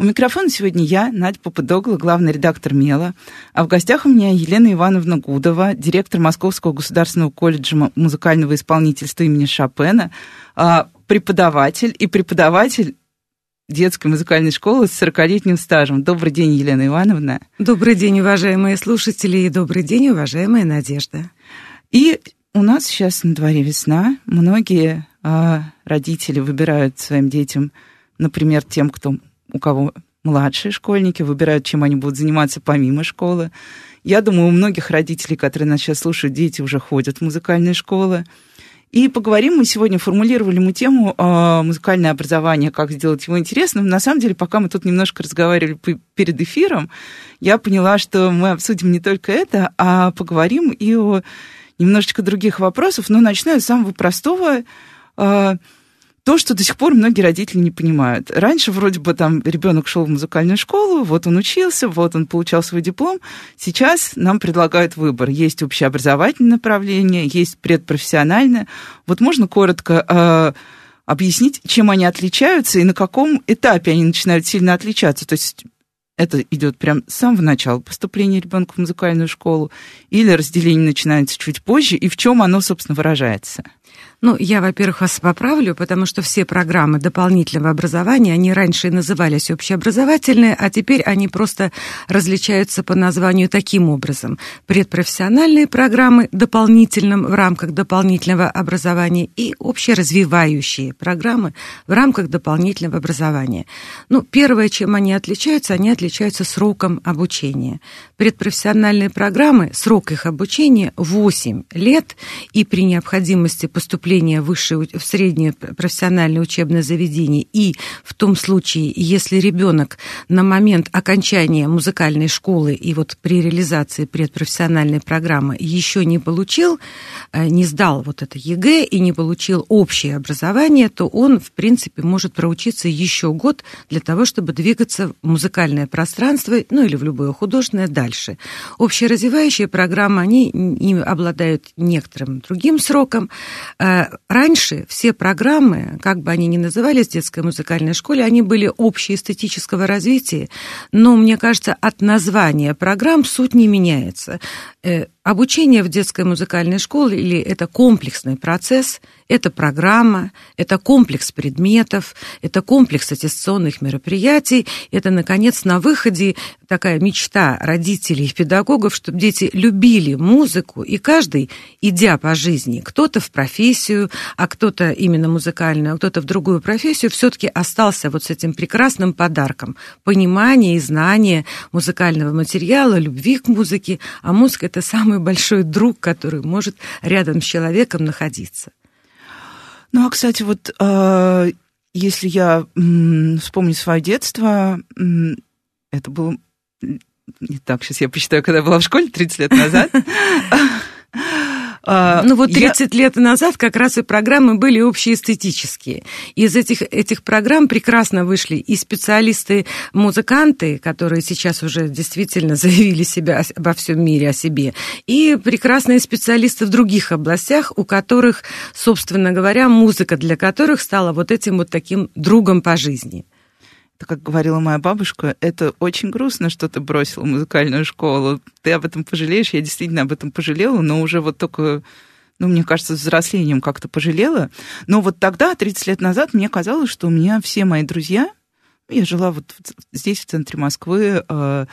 У микрофона сегодня я, Надя Попудогла, главный редактор «Мела». А в гостях у меня Елена Ивановна Гудова, директор Московского государственного колледжа музыкального исполнительства имени Шопена, а, преподаватель и преподаватель детской музыкальной школы с 40-летним стажем. Добрый день, Елена Ивановна. Добрый день, уважаемые слушатели, и добрый день, уважаемая Надежда. И у нас сейчас на дворе весна. Многие а, родители выбирают своим детям, например, тем, кто у кого младшие школьники, выбирают, чем они будут заниматься помимо школы. Я думаю, у многих родителей, которые нас сейчас слушают, дети уже ходят в музыкальные школы. И поговорим мы сегодня, формулировали мы тему э, музыкальное образование, как сделать его интересным. На самом деле, пока мы тут немножко разговаривали перед эфиром, я поняла, что мы обсудим не только это, а поговорим и о немножечко других вопросов, но начну я с самого простого. А, то, что до сих пор многие родители не понимают. Раньше вроде бы там ребенок шел в музыкальную школу, вот он учился, вот он получал свой диплом. Сейчас нам предлагают выбор. Есть общеобразовательное направление, есть предпрофессиональное. Вот можно коротко э, объяснить, чем они отличаются и на каком этапе они начинают сильно отличаться. То есть это идет прям с самого начала поступления ребенка в музыкальную школу, или разделение начинается чуть позже, и в чем оно, собственно, выражается? Ну, я, во-первых, вас поправлю, потому что все программы дополнительного образования, они раньше назывались общеобразовательные, а теперь они просто различаются по названию таким образом. Предпрофессиональные программы дополнительным в рамках дополнительного образования и общеразвивающие программы в рамках дополнительного образования. Ну, первое, чем они отличаются, они отличаются сроком обучения. Предпрофессиональные программы, срок их обучения 8 лет, и при необходимости поступления поступления в, высшее, в среднее профессиональное учебное заведение и в том случае, если ребенок на момент окончания музыкальной школы и вот при реализации предпрофессиональной программы еще не получил, э, не сдал вот это ЕГЭ и не получил общее образование, то он, в принципе, может проучиться еще год для того, чтобы двигаться в музыкальное пространство, ну или в любое художественное дальше. Общеразвивающие программы, они не обладают некоторым другим сроком, э, раньше все программы, как бы они ни назывались в детской музыкальной школе, они были общеэстетического развития, но, мне кажется, от названия программ суть не меняется. Обучение в детской музыкальной школе или это комплексный процесс, это программа, это комплекс предметов, это комплекс аттестационных мероприятий, это, наконец, на выходе такая мечта родителей и педагогов, чтобы дети любили музыку, и каждый, идя по жизни, кто-то в профессию, а кто-то именно музыкальную, а кто-то в другую профессию, все-таки остался вот с этим прекрасным подарком понимания и знания музыкального материала, любви к музыке, а музыка это самый большой друг, который может рядом с человеком находиться. Ну, а, кстати, вот э, если я вспомню свое детство, это было... Не так, сейчас я посчитаю, когда я была в школе 30 лет назад. А, ну вот 30 я... лет назад как раз и программы были общеэстетические. Из этих, этих программ прекрасно вышли и специалисты-музыканты, которые сейчас уже действительно заявили себя во всем мире о себе, и прекрасные специалисты в других областях, у которых, собственно говоря, музыка для которых стала вот этим вот таким другом по жизни как говорила моя бабушка, это очень грустно, что ты бросила музыкальную школу. Ты об этом пожалеешь, я действительно об этом пожалела, но уже вот только ну, мне кажется, с взрослением как-то пожалела. Но вот тогда, 30 лет назад, мне казалось, что у меня все мои друзья, я жила вот здесь, в центре Москвы, э,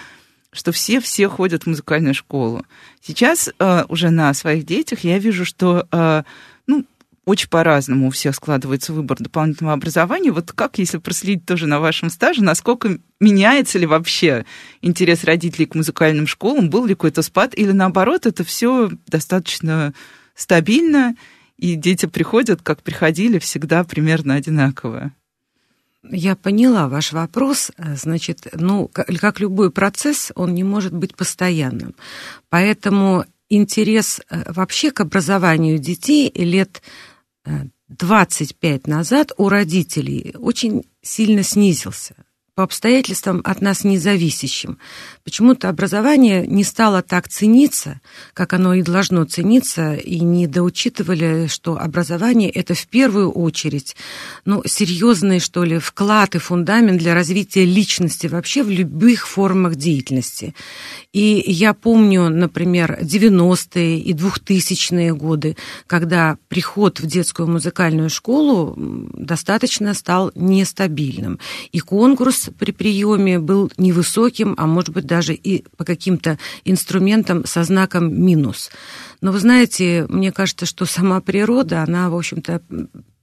что все-все ходят в музыкальную школу. Сейчас э, уже на своих детях я вижу, что э, ну, очень по-разному у всех складывается выбор дополнительного образования. Вот как, если проследить тоже на вашем стаже, насколько меняется ли вообще интерес родителей к музыкальным школам? Был ли какой-то спад? Или наоборот, это все достаточно стабильно, и дети приходят, как приходили, всегда примерно одинаково? Я поняла ваш вопрос. Значит, ну, как любой процесс, он не может быть постоянным. Поэтому интерес э, вообще к образованию детей лет 25 э, назад у родителей очень сильно снизился по обстоятельствам от нас независящим. Почему-то образование не стало так цениться, как оно и должно цениться, и не доучитывали, что образование – это в первую очередь ну, серьезный, что ли, вклад и фундамент для развития личности вообще в любых формах деятельности. И я помню, например, 90-е и 2000-е годы, когда приход в детскую музыкальную школу достаточно стал нестабильным. И конкурс при приеме был невысоким, а может быть даже и по каким-то инструментам со знаком минус. Но вы знаете, мне кажется, что сама природа, она, в общем-то,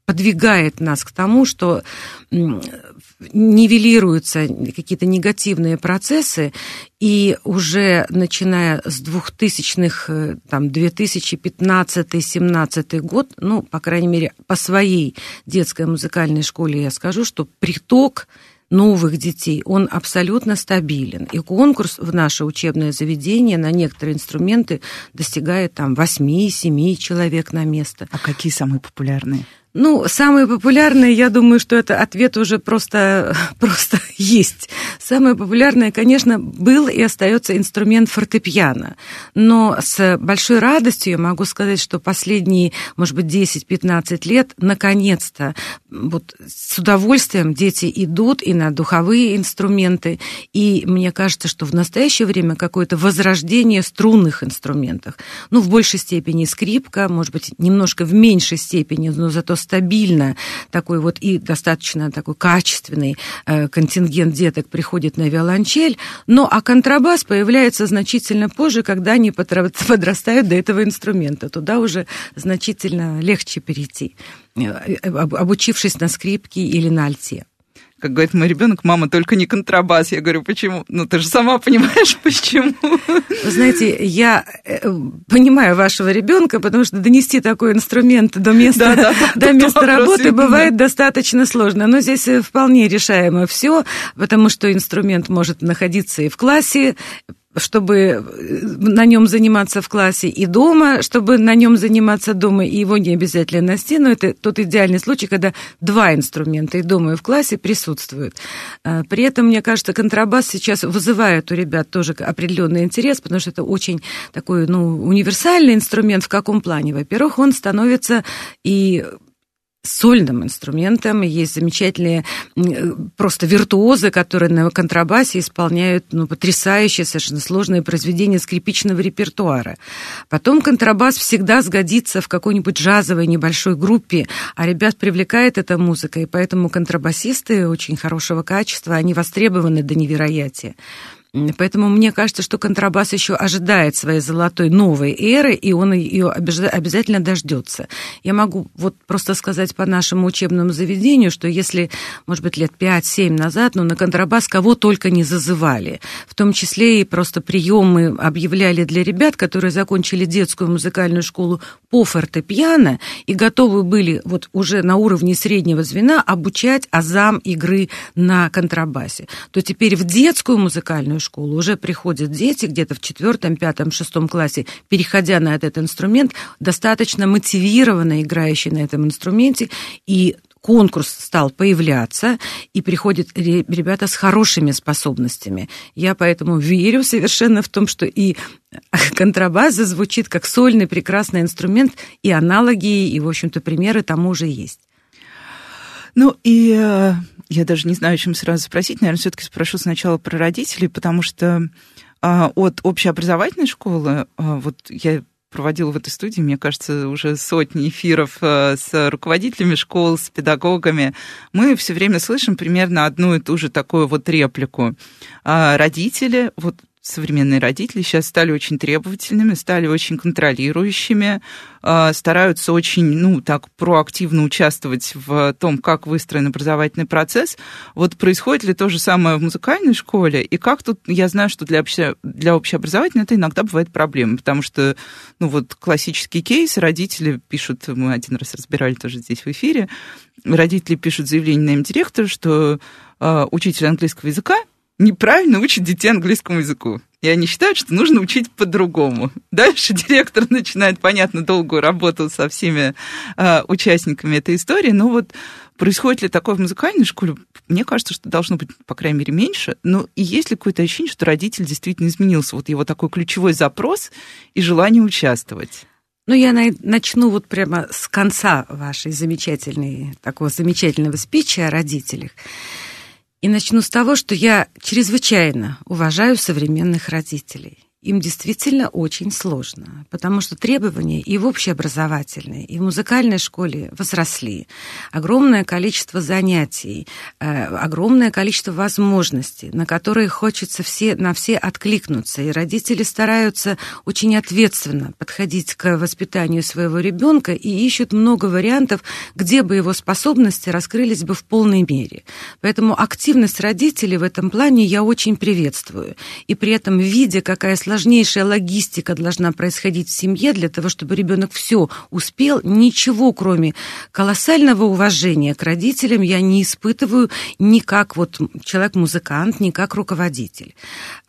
подвигает нас к тому, что нивелируются какие-то негативные процессы, и уже начиная с 2000-х, э, там, 2015-2017 год, ну, по крайней мере, по своей детской музыкальной школе я скажу, что приток новых детей, он абсолютно стабилен. И конкурс в наше учебное заведение на некоторые инструменты достигает там 8-7 человек на место. А какие самые популярные? Ну, самые популярные, я думаю, что это ответ уже просто, просто есть. Самое популярное, конечно, был и остается инструмент фортепиано. Но с большой радостью я могу сказать, что последние, может быть, 10-15 лет, наконец-то, вот с удовольствием дети идут и на духовые инструменты. И мне кажется, что в настоящее время какое-то возрождение струнных инструментов. Ну, в большей степени скрипка, может быть, немножко в меньшей степени, но зато стабильно такой вот и достаточно такой качественный э, контингент деток приходит на виолончель, но а контрабас появляется значительно позже, когда они подрастают до этого инструмента. Туда уже значительно легче перейти, э, обучившись на скрипке или на альте как говорит мой ребенок, мама, только не контрабас. Я говорю, почему? Ну, ты же сама понимаешь, почему. Вы знаете, я э, понимаю вашего ребенка, потому что донести такой инструмент до места, да, да, до места работы видно. бывает достаточно сложно. Но здесь э, вполне решаемо все, потому что инструмент может находиться и в классе, чтобы э, на нем заниматься в классе и дома, чтобы на нем заниматься дома, и его не обязательно на стену. Это тот идеальный случай, когда два инструмента и дома, и в классе присутствуют. А, при этом, мне кажется, контрабас сейчас вызывает у ребят тоже определенный интерес, потому что это очень такой ну, универсальный инструмент. В каком плане? Во-первых, он становится и сольным инструментом. Есть замечательные просто виртуозы, которые на контрабасе исполняют ну, потрясающие, совершенно сложные произведения скрипичного репертуара. Потом контрабас всегда сгодится в какой-нибудь джазовой небольшой группе, а ребят привлекает эта музыка, и поэтому контрабасисты очень хорошего качества, они востребованы до невероятия. Поэтому мне кажется, что контрабас еще ожидает своей золотой новой эры, и он ее обязательно дождется. Я могу вот просто сказать по нашему учебному заведению, что если, может быть, лет 5-7 назад, ну, на контрабас кого только не зазывали, в том числе и просто приемы объявляли для ребят, которые закончили детскую музыкальную школу по фортепиано и готовы были вот уже на уровне среднего звена обучать азам игры на контрабасе, то теперь в детскую музыкальную школу уже приходят дети где-то в четвертом, пятом, шестом классе, переходя на этот инструмент, достаточно мотивированно играющие на этом инструменте, и конкурс стал появляться, и приходят ребята с хорошими способностями. Я поэтому верю совершенно в том, что и контрабас звучит как сольный прекрасный инструмент, и аналоги, и, в общем-то, примеры тому уже есть. Ну и э, я даже не знаю, чем сразу спросить. Наверное, все-таки спрошу сначала про родителей, потому что а, от общеобразовательной школы, а, вот я проводила в этой студии, мне кажется, уже сотни эфиров а, с руководителями школ, с педагогами. Мы все время слышим примерно одну и ту же такую вот реплику. Родители, вот современные родители сейчас стали очень требовательными, стали очень контролирующими, а, стараются очень, ну, так проактивно участвовать в том, как выстроен образовательный процесс. Вот происходит ли то же самое в музыкальной школе? И как тут, я знаю, что для, обще, для общеобразовательной это иногда бывает проблема, потому что, ну, вот классический кейс, родители пишут, мы один раз разбирали тоже здесь в эфире, родители пишут заявление на им директора, что э, учитель английского языка неправильно учат детей английскому языку. И они считают, что нужно учить по-другому. Дальше директор начинает, понятно, долгую работу со всеми э, участниками этой истории. Но вот происходит ли такое в музыкальной школе? Мне кажется, что должно быть, по крайней мере, меньше. Но и есть ли какое-то ощущение, что родитель действительно изменился? Вот его такой ключевой запрос и желание участвовать. Ну, я начну вот прямо с конца вашей замечательной, такого замечательного спича о родителях. И начну с того, что я чрезвычайно уважаю современных родителей им действительно очень сложно, потому что требования и в общеобразовательной, и в музыкальной школе возросли. Огромное количество занятий, э, огромное количество возможностей, на которые хочется все, на все откликнуться. И родители стараются очень ответственно подходить к воспитанию своего ребенка и ищут много вариантов, где бы его способности раскрылись бы в полной мере. Поэтому активность родителей в этом плане я очень приветствую. И при этом, видя, какая сложность сложнейшая логистика должна происходить в семье для того, чтобы ребенок все успел. Ничего, кроме колоссального уважения к родителям, я не испытываю ни как вот человек-музыкант, ни как руководитель.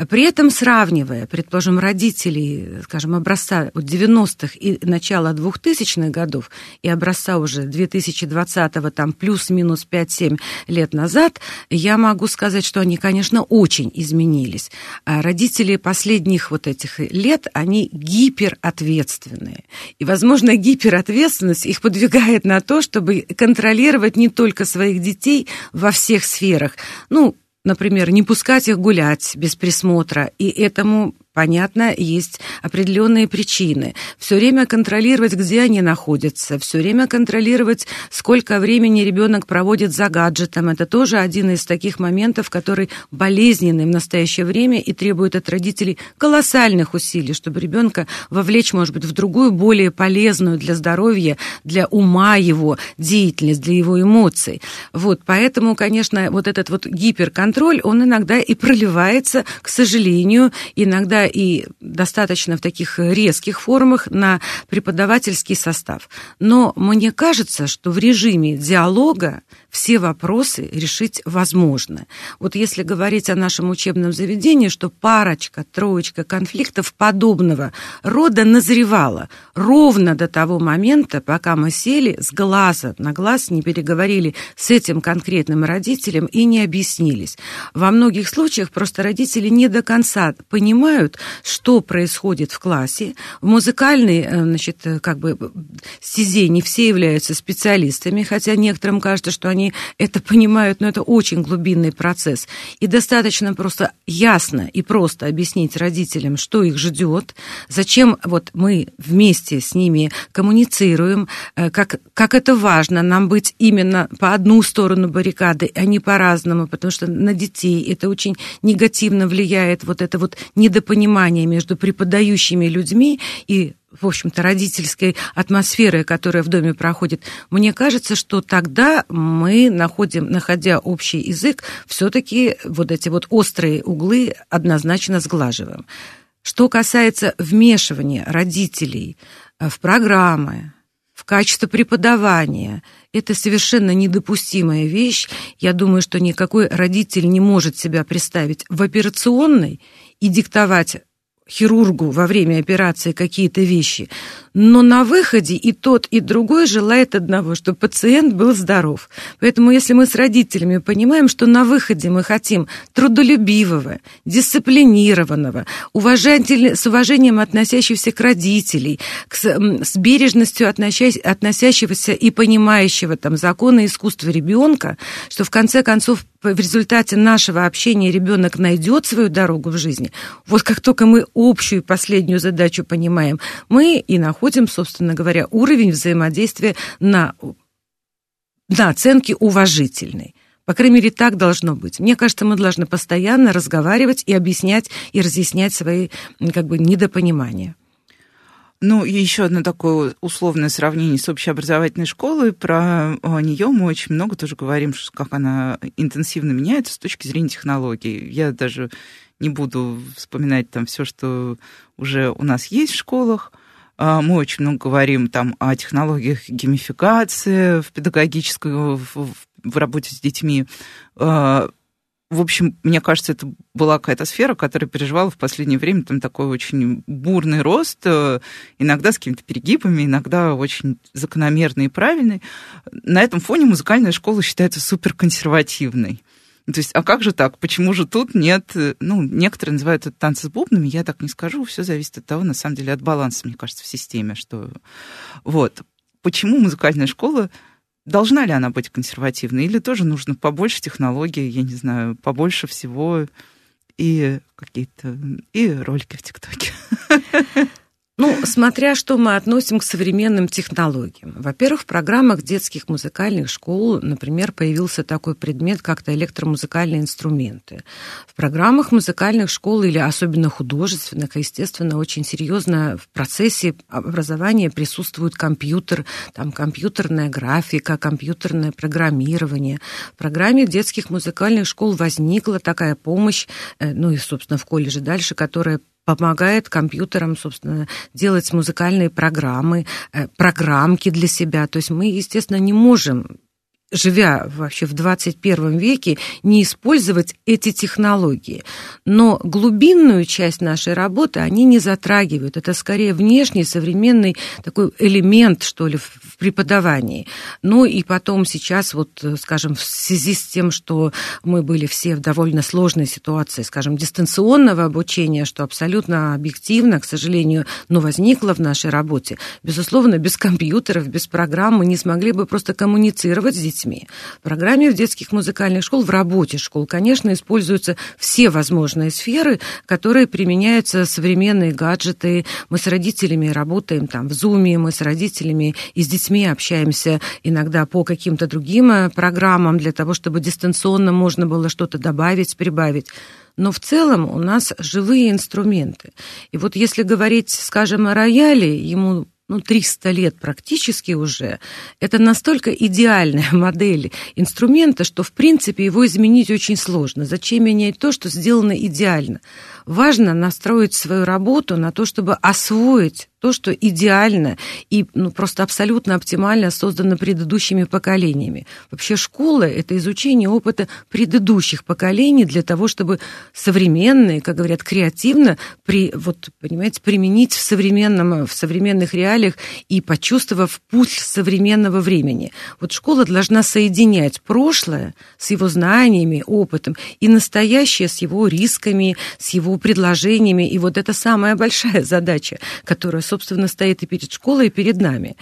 При этом сравнивая, предположим, родителей, скажем, образца 90-х и начала 2000-х годов и образца уже 2020-го, там плюс-минус 5-7 лет назад, я могу сказать, что они, конечно, очень изменились. А родители последних вот этих лет, они гиперответственные. И, возможно, гиперответственность их подвигает на то, чтобы контролировать не только своих детей во всех сферах. Ну, например, не пускать их гулять без присмотра. И этому понятно, есть определенные причины. Все время контролировать, где они находятся, все время контролировать, сколько времени ребенок проводит за гаджетом. Это тоже один из таких моментов, который болезненный в настоящее время и требует от родителей колоссальных усилий, чтобы ребенка вовлечь, может быть, в другую, более полезную для здоровья, для ума его деятельность, для его эмоций. Вот, поэтому, конечно, вот этот вот гиперконтроль, он иногда и проливается, к сожалению, иногда и достаточно в таких резких формах на преподавательский состав. Но мне кажется, что в режиме диалога все вопросы решить возможно. Вот если говорить о нашем учебном заведении, что парочка, троечка конфликтов подобного рода назревала ровно до того момента, пока мы сели с глаза на глаз, не переговорили с этим конкретным родителем и не объяснились. Во многих случаях просто родители не до конца понимают, что происходит в классе. В музыкальной, э, значит, э, как бы стезе не все являются специалистами, хотя некоторым кажется, что они это понимают, но это очень глубинный процесс. И достаточно просто ясно и просто объяснить родителям, что их ждет, зачем вот мы вместе с ними коммуницируем, э, как, как это важно нам быть именно по одну сторону баррикады, а не по-разному, потому что на детей это очень негативно влияет, вот это вот недопонимание между преподающими людьми и в общем-то, родительской атмосферы, которая в доме проходит, мне кажется, что тогда мы находим, находя общий язык, все-таки вот эти вот острые углы однозначно сглаживаем. Что касается вмешивания родителей э, в программы, в качество преподавания, это совершенно недопустимая вещь. Я думаю, что никакой родитель не может себя представить в операционной и диктовать хирургу во время операции какие-то вещи, но на выходе и тот, и другой желает одного, чтобы пациент был здоров. Поэтому если мы с родителями понимаем, что на выходе мы хотим трудолюбивого, дисциплинированного, уважатель, с уважением относящегося к родителей, с бережностью относящегося и понимающего там законы и искусства ребенка, что в конце концов в результате нашего общения ребенок найдет свою дорогу в жизни, вот как только мы общую последнюю задачу понимаем, мы и находим, собственно говоря, уровень взаимодействия на, на оценке уважительной. По крайней мере, так должно быть. Мне кажется, мы должны постоянно разговаривать и объяснять, и разъяснять свои как бы недопонимания. Ну, и еще одно такое условное сравнение с общеобразовательной школой. Про нее мы очень много тоже говорим, как она интенсивно меняется с точки зрения технологий. Я даже не буду вспоминать там все, что уже у нас есть в школах. А, мы очень много говорим там о технологиях геймификации в педагогической, в, в работе с детьми. А, в общем, мне кажется, это была какая-то сфера, которая переживала в последнее время там такой очень бурный рост, э, иногда с какими-то перегибами, иногда очень закономерный и правильный. На этом фоне музыкальная школа считается суперконсервативной. То есть, а как же так? Почему же тут нет... Ну, некоторые называют это танцы с бубнами, я так не скажу. Все зависит от того, на самом деле, от баланса, мне кажется, в системе. Что... Вот. Почему музыкальная школа Должна ли она быть консервативной? Или тоже нужно побольше технологий, я не знаю, побольше всего и какие-то и ролики в ТикТоке? Ну, смотря что мы относим к современным технологиям. Во-первых, в программах детских музыкальных школ, например, появился такой предмет, как-то электромузыкальные инструменты. В программах музыкальных школ или особенно художественных, естественно, очень серьезно в процессе образования присутствует компьютер, там компьютерная графика, компьютерное программирование. В программе детских музыкальных школ возникла такая помощь, э, ну и, собственно, в колледже дальше, которая помогает компьютерам, собственно, делать музыкальные программы, э, программки для себя. То есть мы, естественно, не можем живя вообще в 21 веке, не использовать эти технологии. Но глубинную часть нашей работы они не затрагивают. Это скорее внешний современный такой элемент, что ли, в преподавании. Ну и потом сейчас, вот, скажем, в связи с тем, что мы были все в довольно сложной ситуации, скажем, дистанционного обучения, что абсолютно объективно, к сожалению, но возникло в нашей работе. Безусловно, без компьютеров, без программ мы не смогли бы просто коммуницировать с детьми, детьми. В программе в детских музыкальных школ, в работе школ, конечно, используются все возможные сферы, которые применяются современные гаджеты. Мы с родителями работаем там в Zoom, мы с родителями и с детьми общаемся иногда по каким-то другим э, программам для того, чтобы дистанционно можно было что-то добавить, прибавить но в целом у нас живые инструменты. И вот если говорить, скажем, о рояле, ему ну, 300 лет практически уже, это настолько идеальная модель инструмента, что, в принципе, его изменить очень сложно. Зачем менять то, что сделано идеально? Важно настроить свою работу на то, чтобы освоить то, что идеально и ну, просто абсолютно оптимально создано предыдущими поколениями. Вообще школа – это изучение опыта предыдущих поколений для того, чтобы современные, как говорят, креативно, при, вот, понимаете, применить в, современном, в современных реалиях и почувствовав пульс современного времени. Вот школа должна соединять прошлое с его знаниями, опытом и настоящее с его рисками, с его предложениями. И вот это самая большая задача, которая, собственно, стоит и перед школой, и перед нами.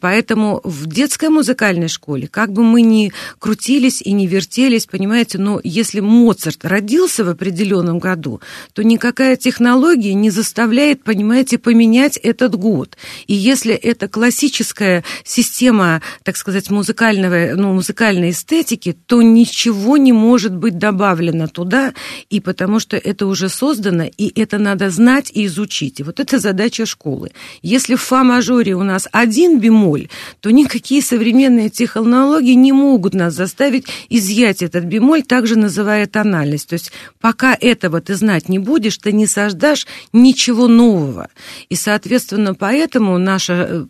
Поэтому в детской музыкальной школе, как бы мы ни крутились и не вертелись, понимаете, но если Моцарт родился в определенном году, то никакая технология не заставляет, понимаете, поменять этот год. И если это классическая система, так сказать, музыкального, ну, музыкальной эстетики, то ничего не может быть добавлено туда, и потому что это уже создано, и это надо знать и изучить. И вот это задача школы. Если в фа-мажоре у нас один бемоль, то никакие современные технологии не могут нас заставить изъять этот бемоль, также называя тональность. То есть пока этого ты знать не будешь, ты не создашь ничего нового. И, соответственно, поэтому наша э,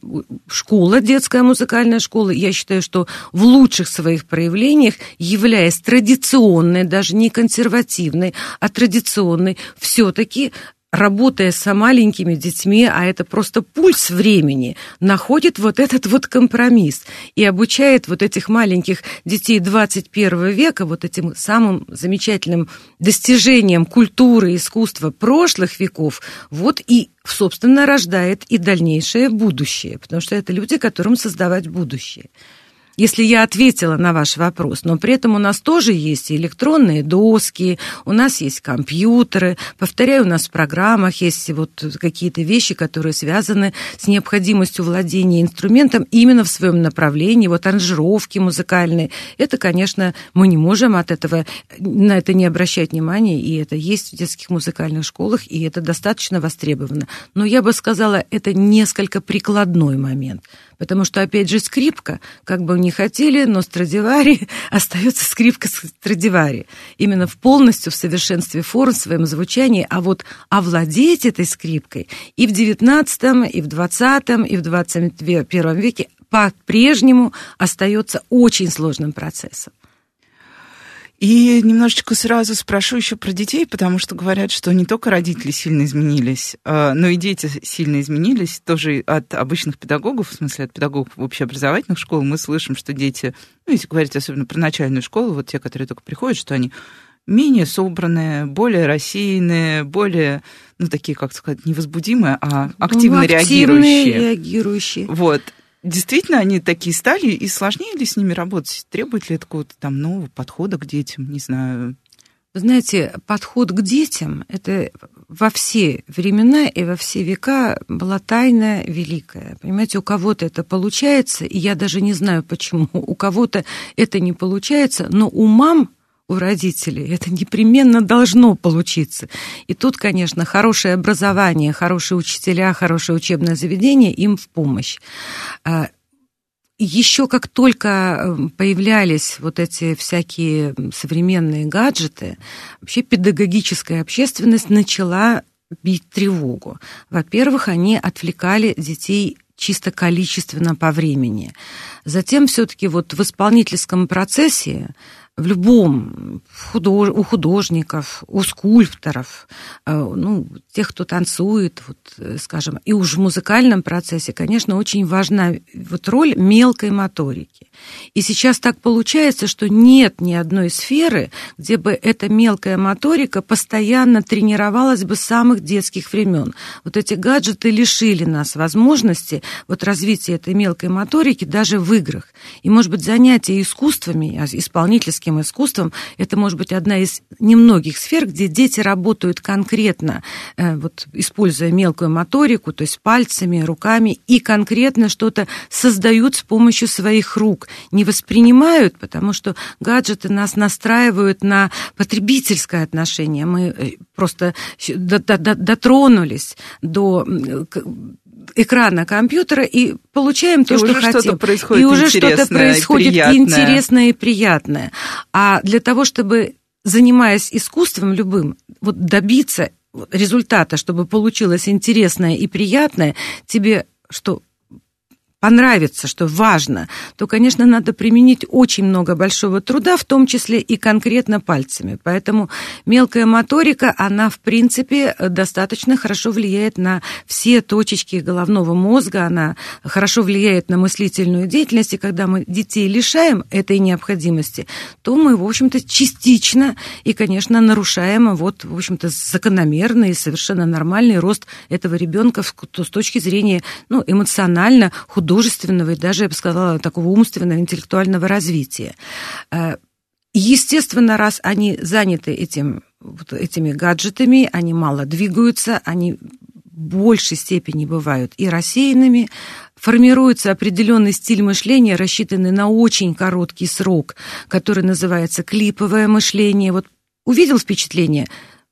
школа, детская музыкальная школа, я считаю, что в лучших своих проявлениях, являясь традиционной, даже не консервативной, а традиционной, все-таки работая с маленькими детьми, а это просто пульс времени, находит вот этот вот компромисс и обучает вот этих маленьких детей 21 века вот этим самым замечательным достижением культуры, искусства прошлых веков, вот и, собственно, рождает и дальнейшее будущее, потому что это люди, которым создавать будущее. Если я ответила на ваш вопрос. Но при этом у нас тоже есть электронные доски, у нас есть компьютеры. Повторяю, у нас в программах есть вот какие-то вещи, которые связаны с необходимостью владения инструментом именно в своем направлении, вот аранжировки музыкальные. Это, конечно, мы не можем от этого на это не обращать внимания, и это есть в детских музыкальных школах, и это достаточно востребовано. Но я бы сказала, это несколько прикладной момент. Потому что, опять же, скрипка, как бы не хотели, но Страдивари остается скрипка Страдивари. Именно в полностью в совершенстве форм, в своем звучании. А вот овладеть этой скрипкой и в XIX, и в XX, и в XXI веке по-прежнему остается очень сложным процессом. И немножечко сразу спрошу еще про детей, потому что говорят, что не только родители сильно изменились, а, но и дети сильно изменились. Тоже от обычных педагогов, в смысле от педагогов общеобразовательных школ, мы слышим, что дети, ну, если говорить особенно про начальную школу, вот те, которые только приходят, что они менее собранные, более рассеянные, более, ну, такие, как сказать, невозбудимые, а активно ну, реагирующие. реагирующие. Вот действительно они такие стали, и сложнее ли с ними работать? Требует ли это какого-то там нового подхода к детям, не знаю? Вы знаете, подход к детям – это во все времена и во все века была тайна великая. Понимаете, у кого-то это получается, и я даже не знаю почему, у кого-то это не получается, но у мам у родителей. Это непременно должно получиться. И тут, конечно, хорошее образование, хорошие учителя, хорошее учебное заведение им в помощь. А, Еще как только э, появлялись вот эти всякие современные гаджеты, вообще педагогическая общественность начала бить тревогу. Во-первых, они отвлекали детей чисто количественно по времени. Затем все-таки вот в исполнительском процессе в любом, у художников, у скульпторов, э, ну, тех, кто танцует, вот, э, скажем, и уж в музыкальном процессе, конечно, очень важна вот роль мелкой моторики. И сейчас так получается, что нет ни одной сферы, где бы эта мелкая моторика постоянно тренировалась бы с самых детских времен. Вот эти гаджеты лишили нас возможности вот развития этой мелкой моторики даже в играх. И, может быть, занятия искусствами, а, исполнительским творческим искусством, это может быть одна из немногих сфер, где дети работают конкретно, э, вот, используя мелкую моторику, то есть пальцами, руками, и конкретно что-то создают с помощью своих рук. Не воспринимают, потому что гаджеты нас настраивают на потребительское отношение. Мы э, просто дотронулись до экрана компьютера и получаем то, и что хотим. Происходит и уже что-то происходит приятное. интересное и приятное. А для того, чтобы занимаясь искусством любым, вот добиться результата, чтобы получилось интересное и приятное, тебе что понравится, что важно, то, конечно, надо применить очень много большого труда, в том числе и конкретно пальцами. Поэтому мелкая моторика, она, в принципе, достаточно хорошо влияет на все точечки головного мозга, она хорошо влияет на мыслительную деятельность, и когда мы детей лишаем этой необходимости, то мы, в общем-то, частично и, конечно, нарушаем вот, в общем-то, закономерный и совершенно нормальный рост этого ребенка с точки зрения ну, эмоционально, художественного художественного и даже, я бы сказала, такого умственного, интеллектуального развития. Э, естественно, раз они заняты этим, вот этими гаджетами, они мало двигаются, они в большей степени бывают и рассеянными, формируется определенный стиль мышления, рассчитанный на очень короткий срок, который называется клиповое мышление. Вот увидел впечатление,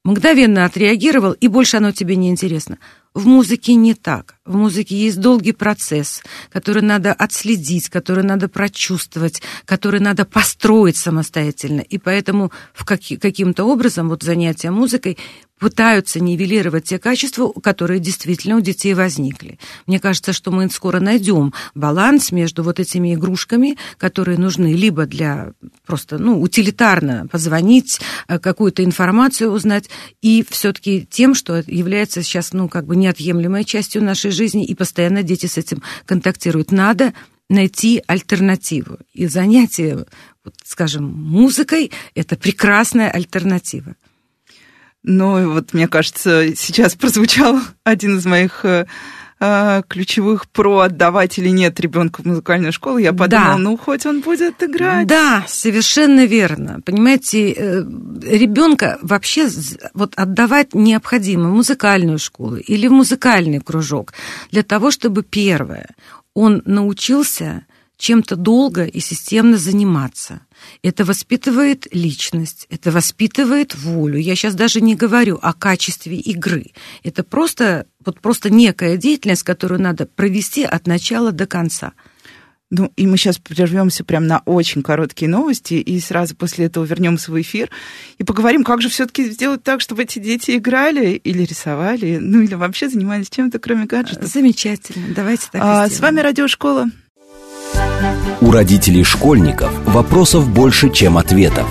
мгновенно отреагировал, и больше оно тебе не интересно. В музыке не так. В музыке есть долгий процесс, который надо отследить, который надо прочувствовать, который надо построить самостоятельно. И поэтому в каки- каким-то образом вот занятия музыкой пытаются нивелировать те качества, которые действительно у детей возникли. Мне кажется, что мы скоро найдем баланс между вот этими игрушками, которые нужны либо для просто, ну, утилитарно позвонить, э, какую-то информацию узнать, и все-таки тем, что является сейчас, ну, как бы неотъемлемой частью нашей жизни, и постоянно дети с этим контактируют. Надо найти альтернативу. И занятие, вот, скажем, музыкой – это прекрасная альтернатива. Ну, вот мне кажется, сейчас прозвучал один из моих э, э, ключевых про отдавать или нет ребенка в музыкальную школу, я подумала, да. ну хоть он будет играть. Да, совершенно верно. Понимаете, э, ребенка вообще вот отдавать необходимо в музыкальную школу или в музыкальный кружок для того, чтобы первое, он научился чем-то долго и системно заниматься. Это воспитывает личность, это воспитывает волю. Я сейчас даже не говорю о качестве игры. Это просто, вот просто некая деятельность, которую надо провести от начала до конца. Ну, и мы сейчас прервемся прямо на очень короткие новости, и сразу после этого вернемся в эфир и поговорим, как же все-таки сделать так, чтобы эти дети играли или рисовали, ну или вообще занимались чем-то, кроме гаджетов. Замечательно. Давайте так а, С вами Радиошкола. У родителей школьников вопросов больше, чем ответов.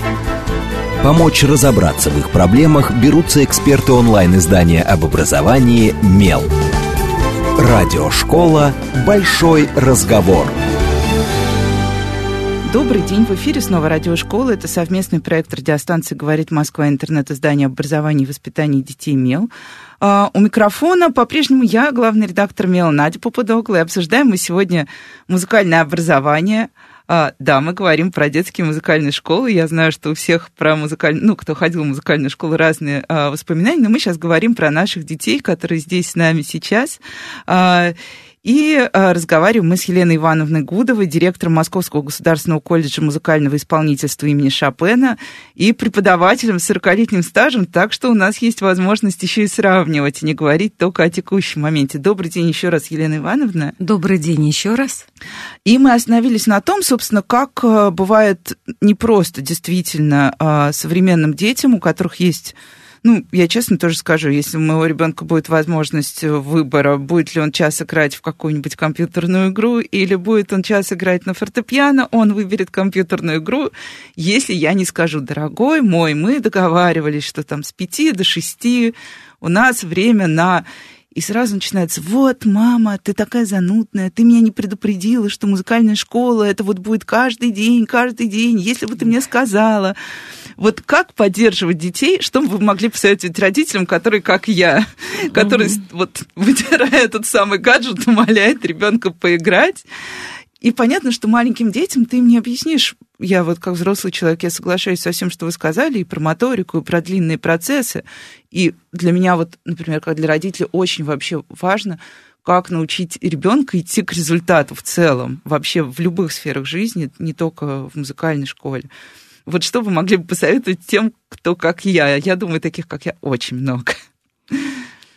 Помочь разобраться в их проблемах берутся эксперты онлайн-издания об образовании «Мел». Радиошкола «Большой разговор». Добрый день, в эфире снова радиошкола. Это совместный проект радиостанции «Говорит Москва» интернет-издание образования и воспитания детей «Мел». А, у микрофона по-прежнему я, главный редактор «Мел» Надя Попудогла, и обсуждаем мы сегодня музыкальное образование. А, да, мы говорим про детские музыкальные школы. Я знаю, что у всех про музыкальную, ну, кто ходил в музыкальную школу, разные а, воспоминания, но мы сейчас говорим про наших детей, которые здесь с нами сейчас. И э, разговариваем мы с Еленой Ивановной Гудовой, директором Московского государственного колледжа музыкального исполнительства имени Шопена и преподавателем с 40-летним стажем, так что у нас есть возможность еще и сравнивать, и не говорить только о текущем моменте. Добрый день еще раз, Елена Ивановна. Добрый день еще раз. И мы остановились на том, собственно, как э, бывает непросто действительно э, современным детям, у которых есть ну, я честно тоже скажу, если у моего ребенка будет возможность выбора, будет ли он час играть в какую-нибудь компьютерную игру или будет он час играть на фортепиано, он выберет компьютерную игру, если я не скажу, дорогой мой, мы договаривались, что там с пяти до шести у нас время на и сразу начинается, вот, мама, ты такая занудная, ты меня не предупредила, что музыкальная школа, это вот будет каждый день, каждый день, если бы ты мне сказала. Вот как поддерживать детей, что вы могли посоветовать родителям, которые, как я, которые mm-hmm. вот вытирая этот самый гаджет, умоляет ребенка поиграть, и понятно, что маленьким детям ты им не объяснишь. Я вот как взрослый человек, я соглашаюсь со всем, что вы сказали, и про моторику, и про длинные процессы. И для меня вот, например, как для родителей, очень вообще важно, как научить ребенка идти к результату в целом, вообще в любых сферах жизни, не только в музыкальной школе. Вот что вы могли бы посоветовать тем, кто как я? Я думаю, таких, как я, очень много.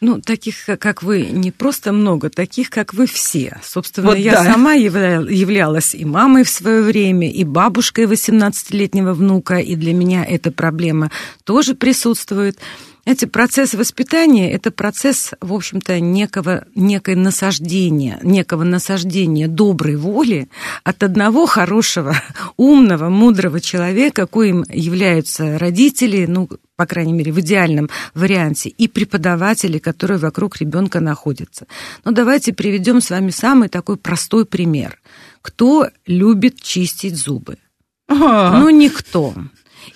Ну, таких, как вы, не просто много, таких, как вы все. Собственно, вот я да. сама являлась и мамой в свое время, и бабушкой 18-летнего внука, и для меня эта проблема тоже присутствует. Эти процесс воспитания – это процесс, в общем-то, некого, некое насаждения, некого насаждения доброй воли от одного хорошего, умного, мудрого человека, коим являются родители, ну, по крайней мере, в идеальном варианте, и преподаватели, которые вокруг ребенка находятся. Но давайте приведем с вами самый такой простой пример. Кто любит чистить зубы? Ну, никто.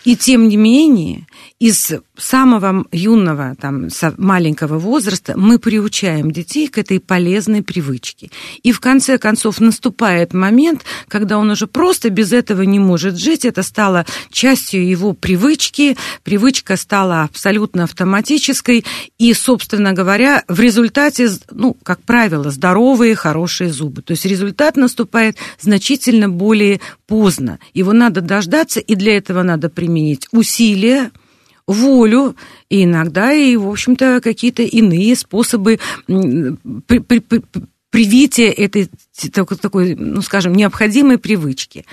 И тем не менее, из самого юного, там, маленького возраста мы приучаем детей к этой полезной привычке. И в конце концов наступает момент, когда он уже просто без этого не может жить. Это стало частью его привычки, привычка стала абсолютно автоматической. И, собственно говоря, в результате, ну, как правило, здоровые, хорошие зубы. То есть результат наступает значительно более поздно. Его надо дождаться, и для этого надо применить усилия, волю и иногда и, в общем-то, какие-то иные способы при, при, при, привития этой такой, ну, скажем, необходимой привычки.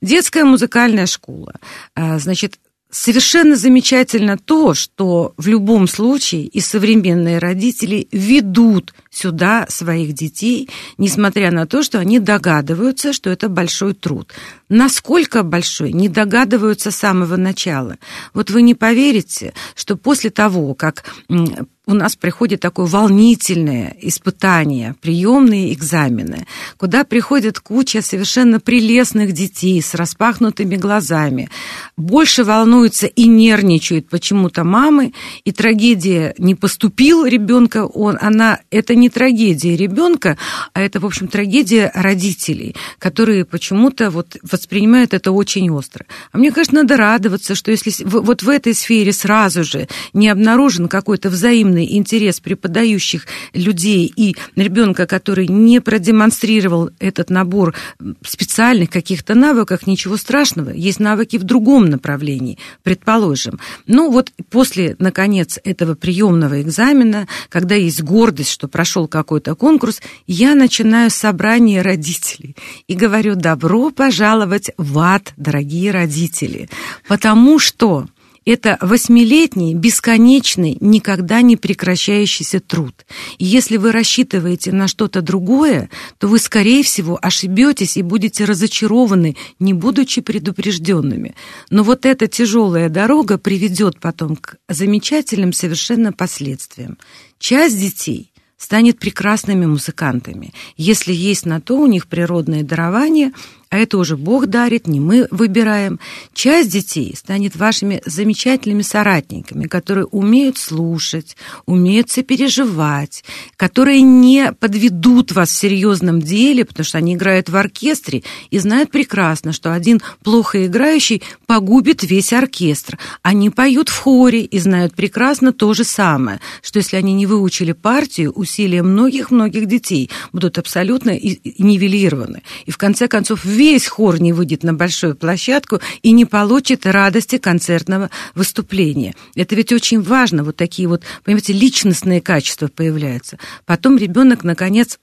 Детская музыкальная школа. А, значит, Совершенно замечательно то, что в любом случае и современные родители ведут сюда своих детей, несмотря на то, что они догадываются, что это большой труд. Насколько большой, не догадываются с самого начала. Вот вы не поверите, что после того, как у нас приходит такое волнительное испытание, приемные экзамены, куда приходит куча совершенно прелестных детей с распахнутыми глазами. Больше волнуются и нервничают почему-то мамы, и трагедия не поступил ребенка, он, она, это не трагедия ребенка, а это, в общем, трагедия родителей, которые почему-то вот воспринимают это очень остро. А мне кажется, надо радоваться, что если вот в этой сфере сразу же не обнаружен какой-то взаимный интерес преподающих людей и ребенка, который не продемонстрировал этот набор специальных каких-то навыков, ничего страшного. Есть навыки в другом направлении, предположим. Ну вот после, наконец, этого приемного экзамена, когда есть гордость, что прошел какой-то конкурс, я начинаю собрание родителей и говорю, добро пожаловать в ад, дорогие родители, потому что это восьмилетний, бесконечный, никогда не прекращающийся труд. И если вы рассчитываете на что-то другое, то вы, скорее всего, ошибетесь и будете разочарованы, не будучи предупрежденными. Но вот эта тяжелая дорога приведет потом к замечательным совершенно последствиям. Часть детей станет прекрасными музыкантами, если есть на то у них природное дарование – а это уже Бог дарит, не мы выбираем. Часть детей станет вашими замечательными соратниками, которые умеют слушать, умеют сопереживать, которые не подведут вас в серьезном деле, потому что они играют в оркестре и знают прекрасно, что один плохо играющий погубит весь оркестр. Они поют в хоре и знают прекрасно то же самое, что если они не выучили партию, усилия многих-многих детей будут абсолютно нивелированы. И в конце концов, весь хор не выйдет на большую площадку и не получит радости концертного выступления. Это ведь очень важно, вот такие вот, понимаете, личностные качества появляются. Потом ребенок, наконец,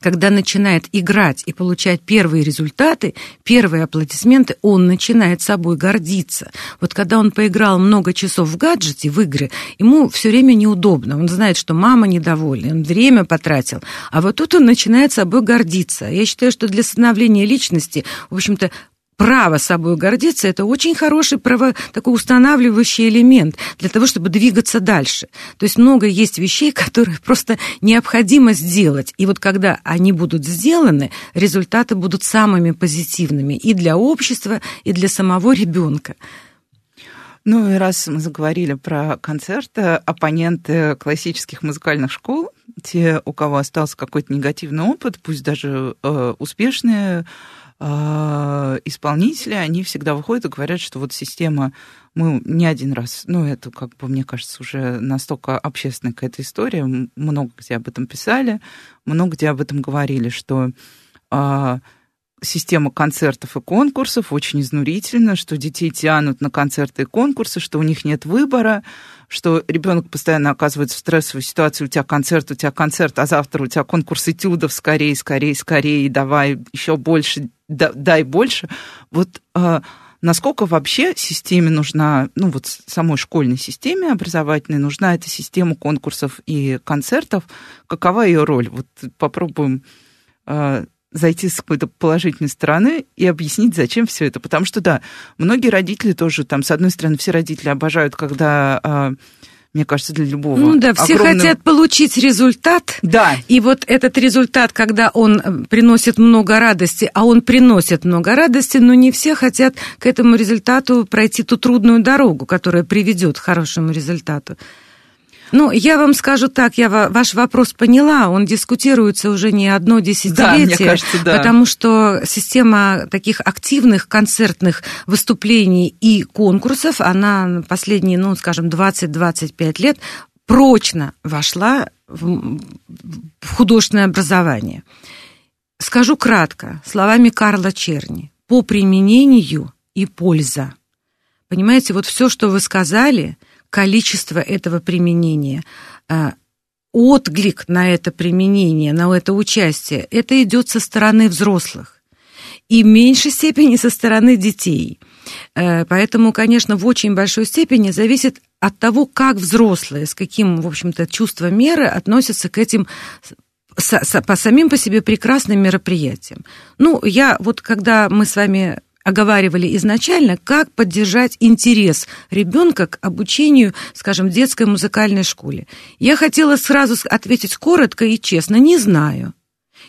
когда начинает играть и получать первые результаты, первые аплодисменты, он начинает собой гордиться. Вот когда он поиграл много часов в гаджете, в игры, ему все время неудобно. Он знает, что мама недовольна, он время потратил. А вот тут он начинает собой гордиться. Я считаю, что для становления личности, в общем-то, право собой гордиться, это очень хороший право, такой устанавливающий элемент для того, чтобы двигаться дальше. То есть много есть вещей, которые просто необходимо сделать. И вот когда они будут сделаны, результаты будут самыми позитивными и для общества, и для самого ребенка. Ну и раз мы заговорили про концерты, оппоненты классических музыкальных школ, те, у кого остался какой-то негативный опыт, пусть даже э, успешные, исполнители, они всегда выходят и говорят, что вот система, мы не один раз, ну, это, как бы, мне кажется, уже настолько общественная какая-то история, много где об этом писали, много где об этом говорили, что а, система концертов и конкурсов очень изнурительна, что детей тянут на концерты и конкурсы, что у них нет выбора, что ребенок постоянно оказывается в стрессовой ситуации, у тебя концерт, у тебя концерт, а завтра у тебя конкурс этюдов, скорее, скорее, скорее, давай еще больше, дай больше. Вот а, насколько вообще системе нужна, ну вот самой школьной системе образовательной нужна эта система конкурсов и концертов, какова ее роль? Вот попробуем а, зайти с какой-то положительной стороны и объяснить, зачем все это. Потому что, да, многие родители тоже, там, с одной стороны, все родители обожают, когда а, мне кажется, для любого. Ну да, все огромного... хотят получить результат. Да. И вот этот результат, когда он э, приносит много радости, а он приносит много радости, но не все хотят к этому результату пройти ту трудную дорогу, которая приведет к хорошему результату. Ну, я вам скажу так, я ваш вопрос поняла, он дискутируется уже не одно десятилетие, да, мне кажется, да. потому что система таких активных концертных выступлений и конкурсов, она последние, ну, скажем, 20-25 лет прочно вошла в художественное образование. Скажу кратко, словами Карла Черни, по применению и польза. Понимаете, вот все, что вы сказали – количество этого применения, а, отклик на это применение, на это участие, это идет со стороны взрослых и в меньшей степени со стороны детей. Э, поэтому, конечно, в очень большой степени зависит от того, как взрослые, с каким, в общем-то, чувством меры относятся к этим по самим по себе прекрасным мероприятиям. Ну, я вот когда мы с вами оговаривали изначально, как поддержать интерес ребенка к обучению, скажем, детской музыкальной школе. Я хотела сразу ответить коротко и честно, не знаю.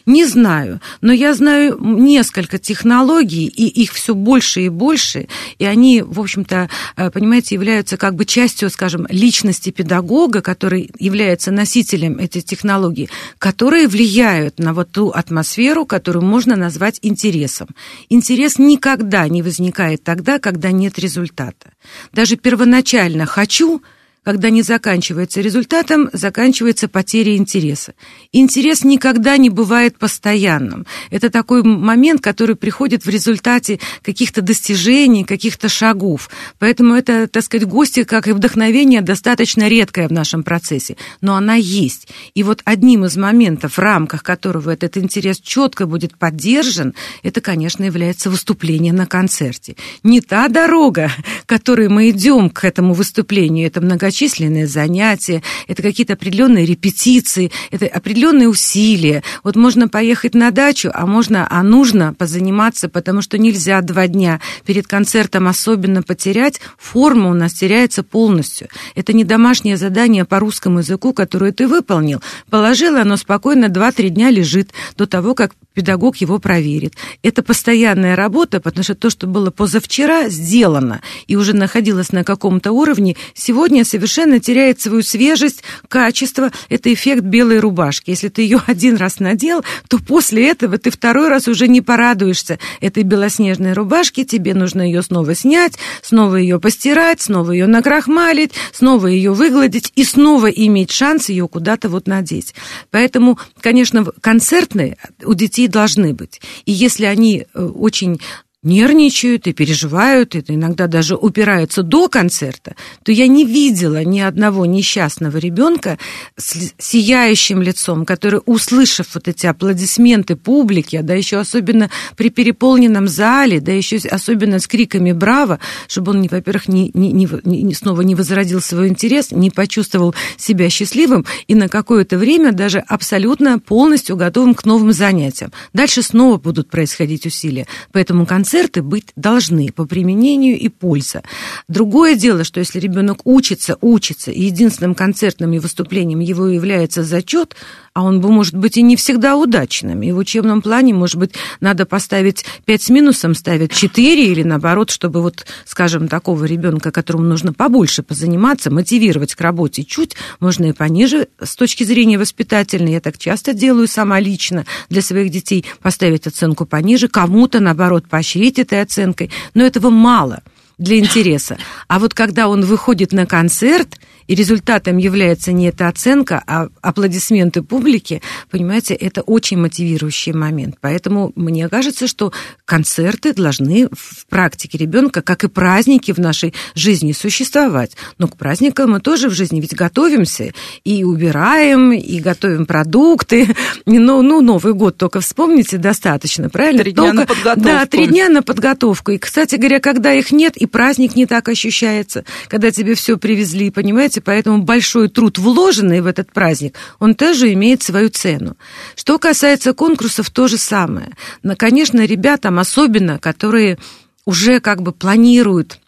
Не знаю, но я знаю несколько технологий, и их все больше и больше, и они, в общем-то, э, понимаете, являются как бы частью, скажем, личности педагога, который является носителем этих технологий, которые влияют на вот ту атмосферу, которую можно назвать интересом. Интерес никогда не возникает тогда, когда нет результата. Даже первоначально «хочу», когда не заканчивается результатом, заканчивается потеря интереса. Интерес никогда не бывает постоянным. Это такой момент, который приходит в результате каких-то достижений, каких-то шагов. Поэтому это, так сказать, гости, как и вдохновение, достаточно редкое в нашем процессе. Но она есть. И вот одним из моментов, в рамках которого этот интерес четко будет поддержан, это, конечно, является выступление на концерте. Не та дорога, которой мы идем к этому выступлению, это много многочисленные занятия, это какие-то определенные репетиции, это определенные усилия. Вот можно поехать на дачу, а можно, а нужно позаниматься, потому что нельзя два дня перед концертом особенно потерять. Форма у нас теряется полностью. Это не домашнее задание по русскому языку, которое ты выполнил. Положил, оно спокойно 2-3 дня лежит до того, как педагог его проверит. Это постоянная работа, потому что то, что было позавчера, сделано и уже находилось на каком-то уровне, сегодня совершенно теряет свою свежесть, качество. Это эффект белой рубашки. Если ты ее один раз надел, то после этого ты второй раз уже не порадуешься этой белоснежной рубашке. Тебе нужно ее снова снять, снова ее постирать, снова ее накрахмалить, снова ее выгладить и снова иметь шанс ее куда-то вот надеть. Поэтому, конечно, концертные у детей должны быть. И если они э, очень нервничают и переживают, это иногда даже упираются до концерта, то я не видела ни одного несчастного ребенка с сияющим лицом, который, услышав вот эти аплодисменты публики, а да еще особенно при переполненном зале, да еще особенно с криками «Браво!», чтобы он, во-первых, не, не, не, снова не возродил свой интерес, не почувствовал себя счастливым и на какое-то время даже абсолютно полностью готовым к новым занятиям. Дальше снова будут происходить усилия. Поэтому концерт концерты быть должны по применению и польза. Другое дело, что если ребенок учится, учится, и единственным концертным выступлением его является зачет, а он бы, может быть, и не всегда удачным. И в учебном плане, может быть, надо поставить 5 с минусом, ставить 4, или наоборот, чтобы вот, скажем, такого ребенка, которому нужно побольше позаниматься, мотивировать к работе чуть, можно и пониже с точки зрения воспитательной. Я так часто делаю сама лично для своих детей, поставить оценку пониже, кому-то, наоборот, поощрить этой оценкой. Но этого мало для интереса. А вот когда он выходит на концерт, и результатом является не эта оценка, а аплодисменты публики, понимаете, это очень мотивирующий момент. Поэтому мне кажется, что концерты должны в практике ребенка, как и праздники в нашей жизни, существовать. Но к праздникам мы тоже в жизни ведь готовимся и убираем, и готовим продукты. Ну, ну Новый год только вспомните достаточно, правильно? Три дня только, на подготовку. Да, три дня на подготовку. И, кстати говоря, когда их нет, и праздник не так ощущается, когда тебе все привезли, понимаете, понимаете, поэтому большой труд, вложенный в этот праздник, он тоже имеет свою цену. Что касается конкурсов, то же самое. Но, конечно, ребятам, особенно, которые уже как бы планируют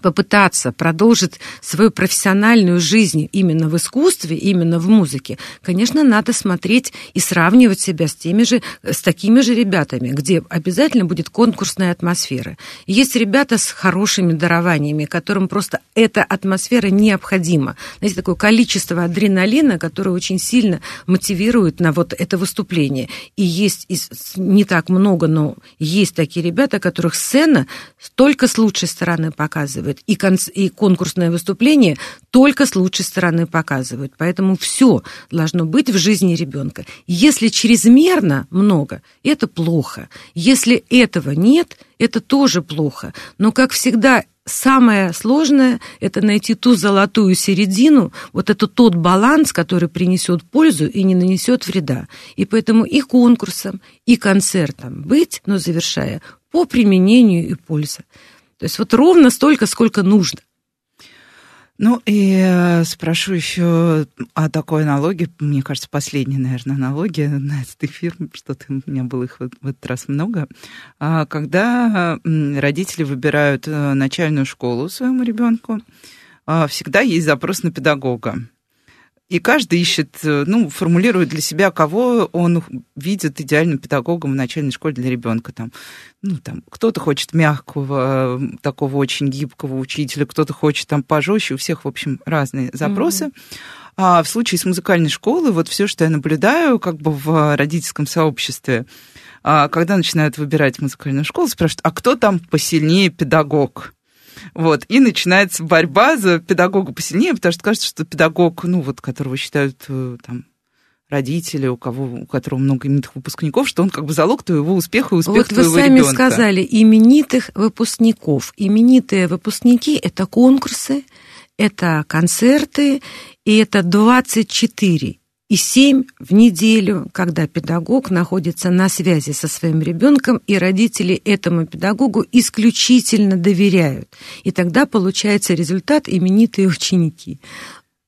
попытаться продолжить свою профессиональную жизнь именно в искусстве, именно в музыке, конечно, надо смотреть и сравнивать себя с теми же, с такими же ребятами, где обязательно будет конкурсная атмосфера. Есть ребята с хорошими дарованиями, которым просто эта атмосфера необходима. Знаете, такое количество адреналина, которое очень сильно мотивирует на вот это выступление. И есть не так много, но есть такие ребята, которых сцена только с лучшей стороны показывает показывает, и, кон и конкурсное выступление только с лучшей стороны показывают. Поэтому все должно быть в жизни ребенка. Если чрезмерно много, это плохо. Если этого нет, это тоже плохо. Но, как всегда, самое сложное – это найти ту золотую середину, вот это тот баланс, который принесет пользу и не нанесет вреда. И поэтому и конкурсом, и концертом быть, но завершая, по применению и пользе. То есть вот ровно столько, сколько нужно. Ну и э, спрошу еще о такой аналогии. Мне кажется, последняя, наверное, аналогия на этот эфир, что-то у меня было их в, этот раз много. А, когда родители выбирают э, начальную школу своему ребенку, а, всегда есть запрос на педагога. И каждый ищет, э, ну, формулирует для себя, кого он видит идеальным педагогом в начальной школе для ребенка. Там, ну, там, кто-то хочет мягкого, такого очень гибкого учителя, кто-то хочет там пожестче. У всех, в общем, разные запросы. Mm-hmm. А в случае с музыкальной школой, вот все, что я наблюдаю, как бы в родительском сообществе, а, когда начинают выбирать музыкальную школу, спрашивают, а кто там посильнее педагог? Вот, и начинается борьба за педагога посильнее, потому что кажется, что педагог, ну, вот, которого считают э, там родители, у кого у которого много именитых выпускников, что он как бы залог твоего успеха и успеха вот твоего вы сами ребенка. сказали именитых выпускников. Именитые выпускники – это конкурсы, это концерты, и это 24 и 7 в неделю, когда педагог находится на связи со своим ребенком, и родители этому педагогу исключительно доверяют. И тогда получается результат именитые ученики.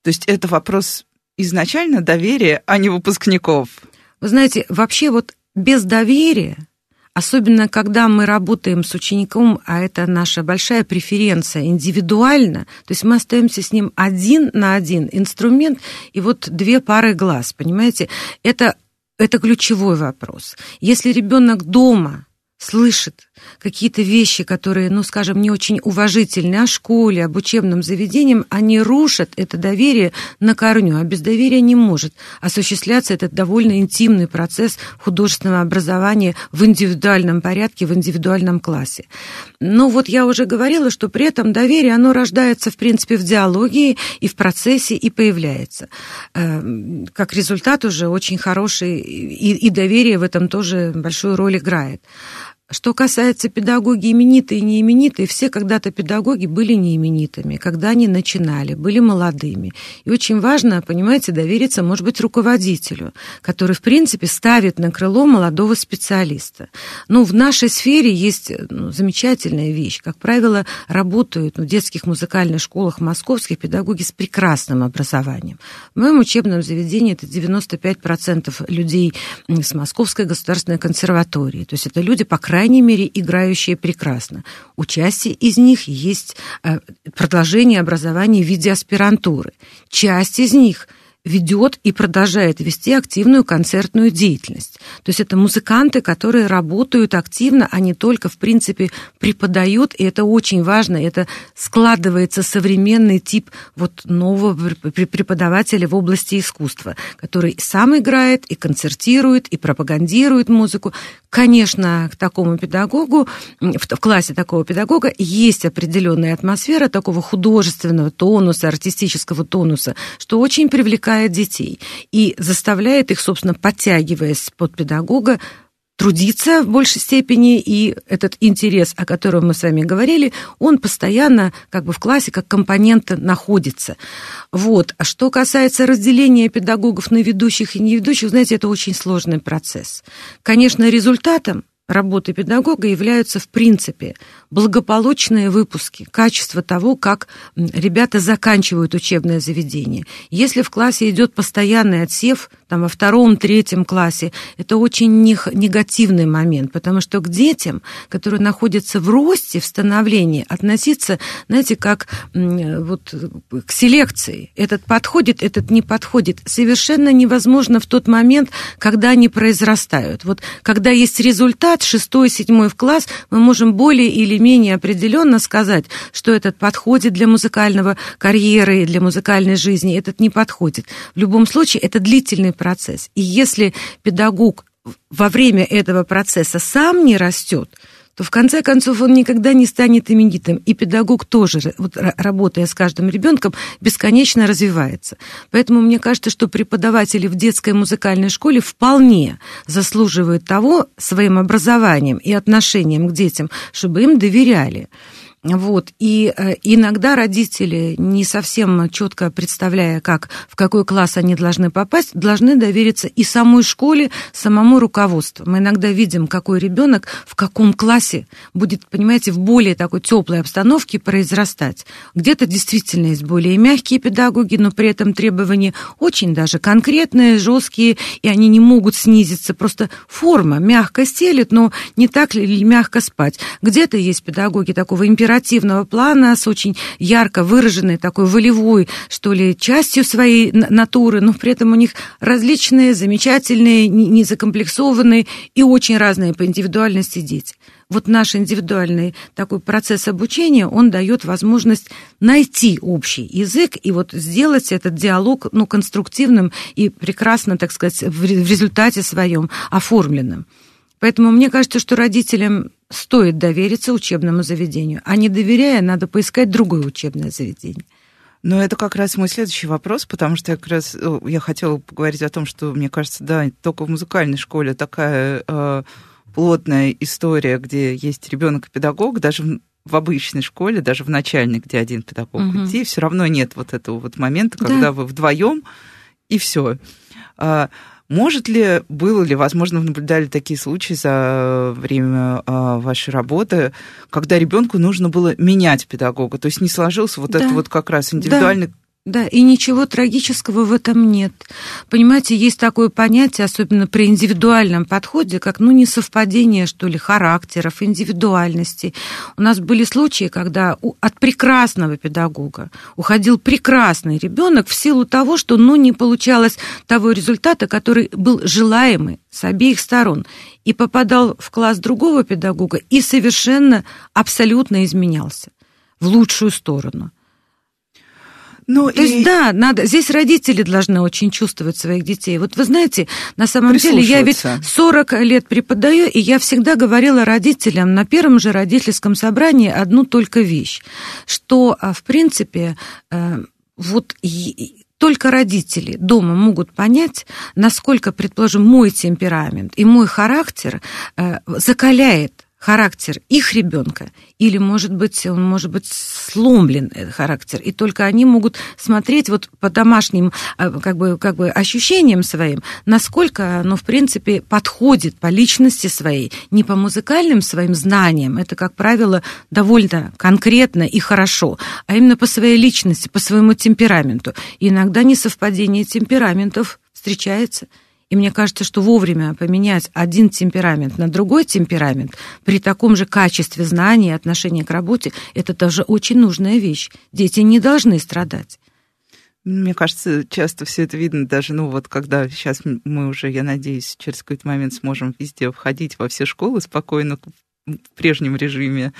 То есть это вопрос изначально доверия, а не выпускников. Вы знаете, вообще вот без доверия Особенно, когда мы работаем с учеником, а это наша большая преференция, индивидуально, то есть мы остаемся с ним один на один, инструмент и вот две пары глаз, понимаете? Это, это ключевой вопрос. Если ребенок дома слышит какие-то вещи, которые, ну, скажем, не очень уважительные о школе, об учебном заведении, они рушат это доверие на корню, а без доверия не может осуществляться этот довольно интимный процесс художественного образования в индивидуальном порядке, в индивидуальном классе. Но вот я уже говорила, что при этом доверие, оно рождается, в принципе, в диалоге и в процессе и появляется. Эм, как результат уже очень хороший, и, и доверие в этом тоже большую роль играет. Что касается педагоги именитые и неименитые, все когда-то педагоги были неименитыми, когда они начинали, были молодыми. И очень важно, понимаете, довериться, может быть, руководителю, который, в принципе, ставит на крыло молодого специалиста. Ну, в нашей сфере есть ну, замечательная вещь. Как правило, работают ну, в детских музыкальных школах московских педагоги с прекрасным образованием. В моем учебном заведении это 95% людей с Московской государственной консерватории. То есть это люди, по крайней крайней мере, играющие прекрасно. У части из них есть э, продолжение образования в виде аспирантуры. Часть из них – ведет и продолжает вести активную концертную деятельность. То есть это музыканты, которые работают активно, не только, в принципе, преподают, и это очень важно, это складывается современный тип вот нового преподавателя в области искусства, который сам играет и концертирует, и пропагандирует музыку. Конечно, к такому педагогу, в классе такого педагога есть определенная атмосфера такого художественного тонуса, артистического тонуса, что очень привлекает привлекает детей и заставляет их, собственно, подтягиваясь под педагога, трудиться в большей степени, и этот интерес, о котором мы с вами говорили, он постоянно как бы в классе как компонента находится. Вот. А что касается разделения педагогов на ведущих и неведущих, знаете, это очень сложный процесс. Конечно, результатом работы педагога являются, в принципе, благополучные выпуски, качество того, как ребята заканчивают учебное заведение. Если в классе идет постоянный отсев, там во втором, третьем классе, это очень негативный момент, потому что к детям, которые находятся в росте, в становлении, относиться, знаете, как вот к селекции. Этот подходит, этот не подходит. Совершенно невозможно в тот момент, когда они произрастают. Вот когда есть результат, шестой, седьмой в класс, мы можем более или менее определенно сказать, что этот подходит для музыкального карьеры, для музыкальной жизни, этот не подходит. В любом случае, это длительный процесс. И если педагог во время этого процесса сам не растет, то в конце концов он никогда не станет именитым. И педагог тоже, вот, работая с каждым ребенком, бесконечно развивается. Поэтому мне кажется, что преподаватели в детской музыкальной школе вполне заслуживают того своим образованием и отношением к детям, чтобы им доверяли. Вот. И э, иногда родители, не совсем четко представляя, как, в какой класс они должны попасть, должны довериться и самой школе, самому руководству. Мы иногда видим, какой ребенок в каком классе будет, понимаете, в более такой теплой обстановке произрастать. Где-то действительно есть более мягкие педагоги, но при этом требования очень даже конкретные, жесткие, и они не могут снизиться. Просто форма мягко стелит, но не так ли мягко спать. Где-то есть педагоги такого императивного оперативного плана с очень ярко выраженной такой волевой, что ли, частью своей натуры, но при этом у них различные, замечательные, незакомплексованные и очень разные по индивидуальности дети. Вот наш индивидуальный такой процесс обучения, он дает возможность найти общий язык и вот сделать этот диалог ну, конструктивным и прекрасно, так сказать, в результате своем оформленным. Поэтому мне кажется, что родителям стоит довериться учебному заведению, а не доверяя, надо поискать другое учебное заведение. Но это как раз мой следующий вопрос, потому что я как раз я хотела поговорить о том, что, мне кажется, да, только в музыкальной школе такая э, плотная история, где есть ребенок и педагог, даже в, в обычной школе, даже в начальной, где один педагог угу. идти, все равно нет вот этого вот момента, когда да. вы вдвоем и все. Может ли, было ли, возможно, вы наблюдали такие случаи за время а, вашей работы, когда ребенку нужно было менять педагога, то есть не сложился вот да. этот вот как раз индивидуальный да да, и ничего трагического в этом нет. Понимаете, есть такое понятие, особенно при индивидуальном подходе, как, ну, несовпадение, что ли, характеров, индивидуальности. У нас были случаи, когда от прекрасного педагога уходил прекрасный ребенок в силу того, что, ну, не получалось того результата, который был желаемый с обеих сторон, и попадал в класс другого педагога и совершенно, абсолютно изменялся в лучшую сторону – ну, То и... есть, да, надо. Здесь родители должны очень чувствовать своих детей. Вот вы знаете, на самом деле я ведь 40 лет преподаю, и я всегда говорила родителям на первом же родительском собрании одну только вещь, что, а, в принципе, э, вот только родители дома могут понять, насколько, предположим, мой темперамент и мой характер э, закаляет характер их ребенка, или, может быть, он может быть сломлен, этот характер, и только они могут смотреть вот по домашним а, как бы, как бы ощущениям своим, насколько оно, в принципе, подходит по личности своей, не по музыкальным своим знаниям, это, как правило, довольно конкретно и хорошо, а именно по своей личности, по своему темпераменту. И иногда несовпадение темпераментов встречается – и мне кажется, что вовремя поменять один темперамент на другой темперамент при таком же качестве знаний и отношения к работе, это тоже очень нужная вещь. Дети не должны страдать. Мне кажется, часто все это видно даже, ну вот когда сейчас мы уже, я надеюсь, через какой-то момент сможем везде входить во все школы спокойно в прежнем режиме,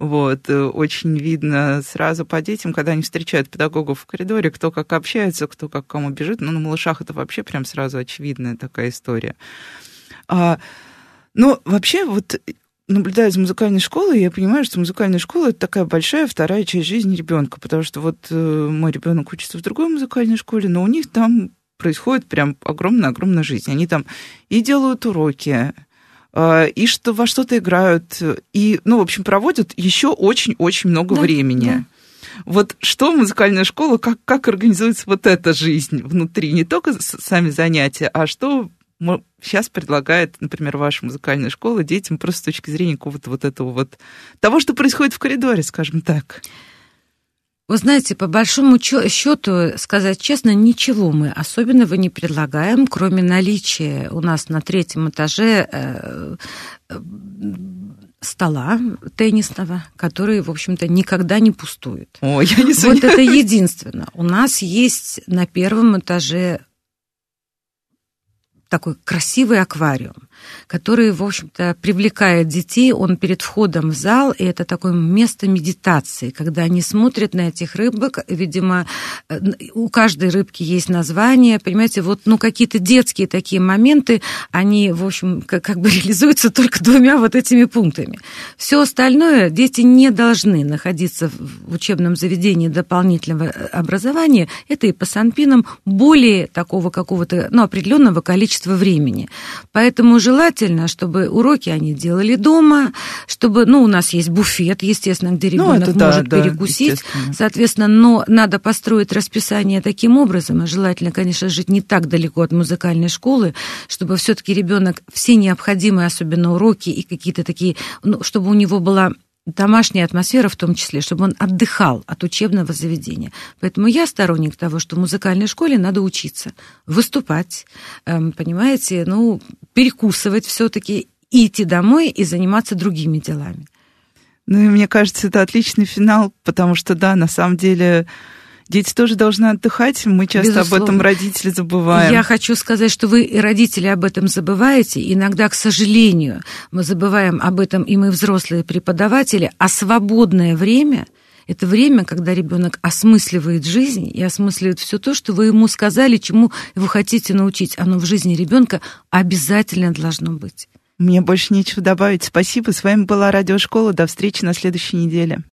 вот, э, очень видно сразу по детям, когда они встречают педагогов в коридоре, кто как общается, кто как кому бежит. Ну, на малышах это вообще прям сразу очевидная такая история. А, ну, вообще, вот наблюдая за музыкальной школой, я понимаю, что музыкальная школа это такая большая вторая часть жизни ребенка, потому что вот э, мой ребенок учится в другой музыкальной школе, но у них там происходит прям огромная-огромная жизнь. Они там и делают уроки, и что во что-то играют, и, ну, в общем, проводят еще очень-очень много да, времени. Да. Вот что музыкальная школа, как, как организуется вот эта жизнь внутри, не только сами занятия, а что сейчас предлагает, например, ваша музыкальная школа детям просто с точки зрения какого-то вот этого вот того, что происходит в коридоре, скажем так. Вы знаете, по большому счету, сказать честно, ничего мы особенного не предлагаем, кроме наличия у нас на третьем этаже э, э, стола теннисного, который, в общем-то, никогда не пустует. О, я не Вот это единственное. У нас есть на первом этаже такой красивый аквариум, который, в общем-то, привлекает детей. Он перед входом в зал, и это такое место медитации, когда они смотрят на этих рыбок. Видимо, э, у каждой рыбки есть название, понимаете, вот, ну, какие-то детские такие моменты, они, в общем, как, как бы реализуются только двумя вот этими пунктами. Все остальное дети не должны находиться в учебном заведении дополнительного э, образования. Это и по Санпинам более такого какого-то, ну, определенного количества количество времени. Поэтому желательно, чтобы уроки они делали дома, чтобы, ну, у нас есть буфет, естественно, где ребенок ну, может да, перекусить, да, соответственно, но надо построить расписание таким образом, и желательно, конечно, жить не так далеко от музыкальной школы, чтобы все-таки ребенок все необходимые, особенно уроки и какие-то такие, ну, чтобы у него была домашняя атмосфера в том числе, чтобы он отдыхал от учебного заведения. Поэтому я сторонник того, что в музыкальной школе надо учиться, выступать, эм, понимаете, ну, перекусывать все-таки, идти домой и заниматься другими делами. Ну и мне кажется, это отличный финал, потому что, да, на самом деле Дети тоже должны отдыхать. Мы часто Безусловно. об этом родители забываем. Я хочу сказать, что вы и родители об этом забываете. Иногда, к сожалению, мы забываем об этом, и мы взрослые преподаватели, а свободное время – это время, когда ребенок осмысливает жизнь и осмысливает все то, что вы ему сказали, чему вы хотите научить. Оно в жизни ребенка обязательно должно быть. Мне больше нечего добавить. Спасибо. С вами была Радиошкола. До встречи на следующей неделе.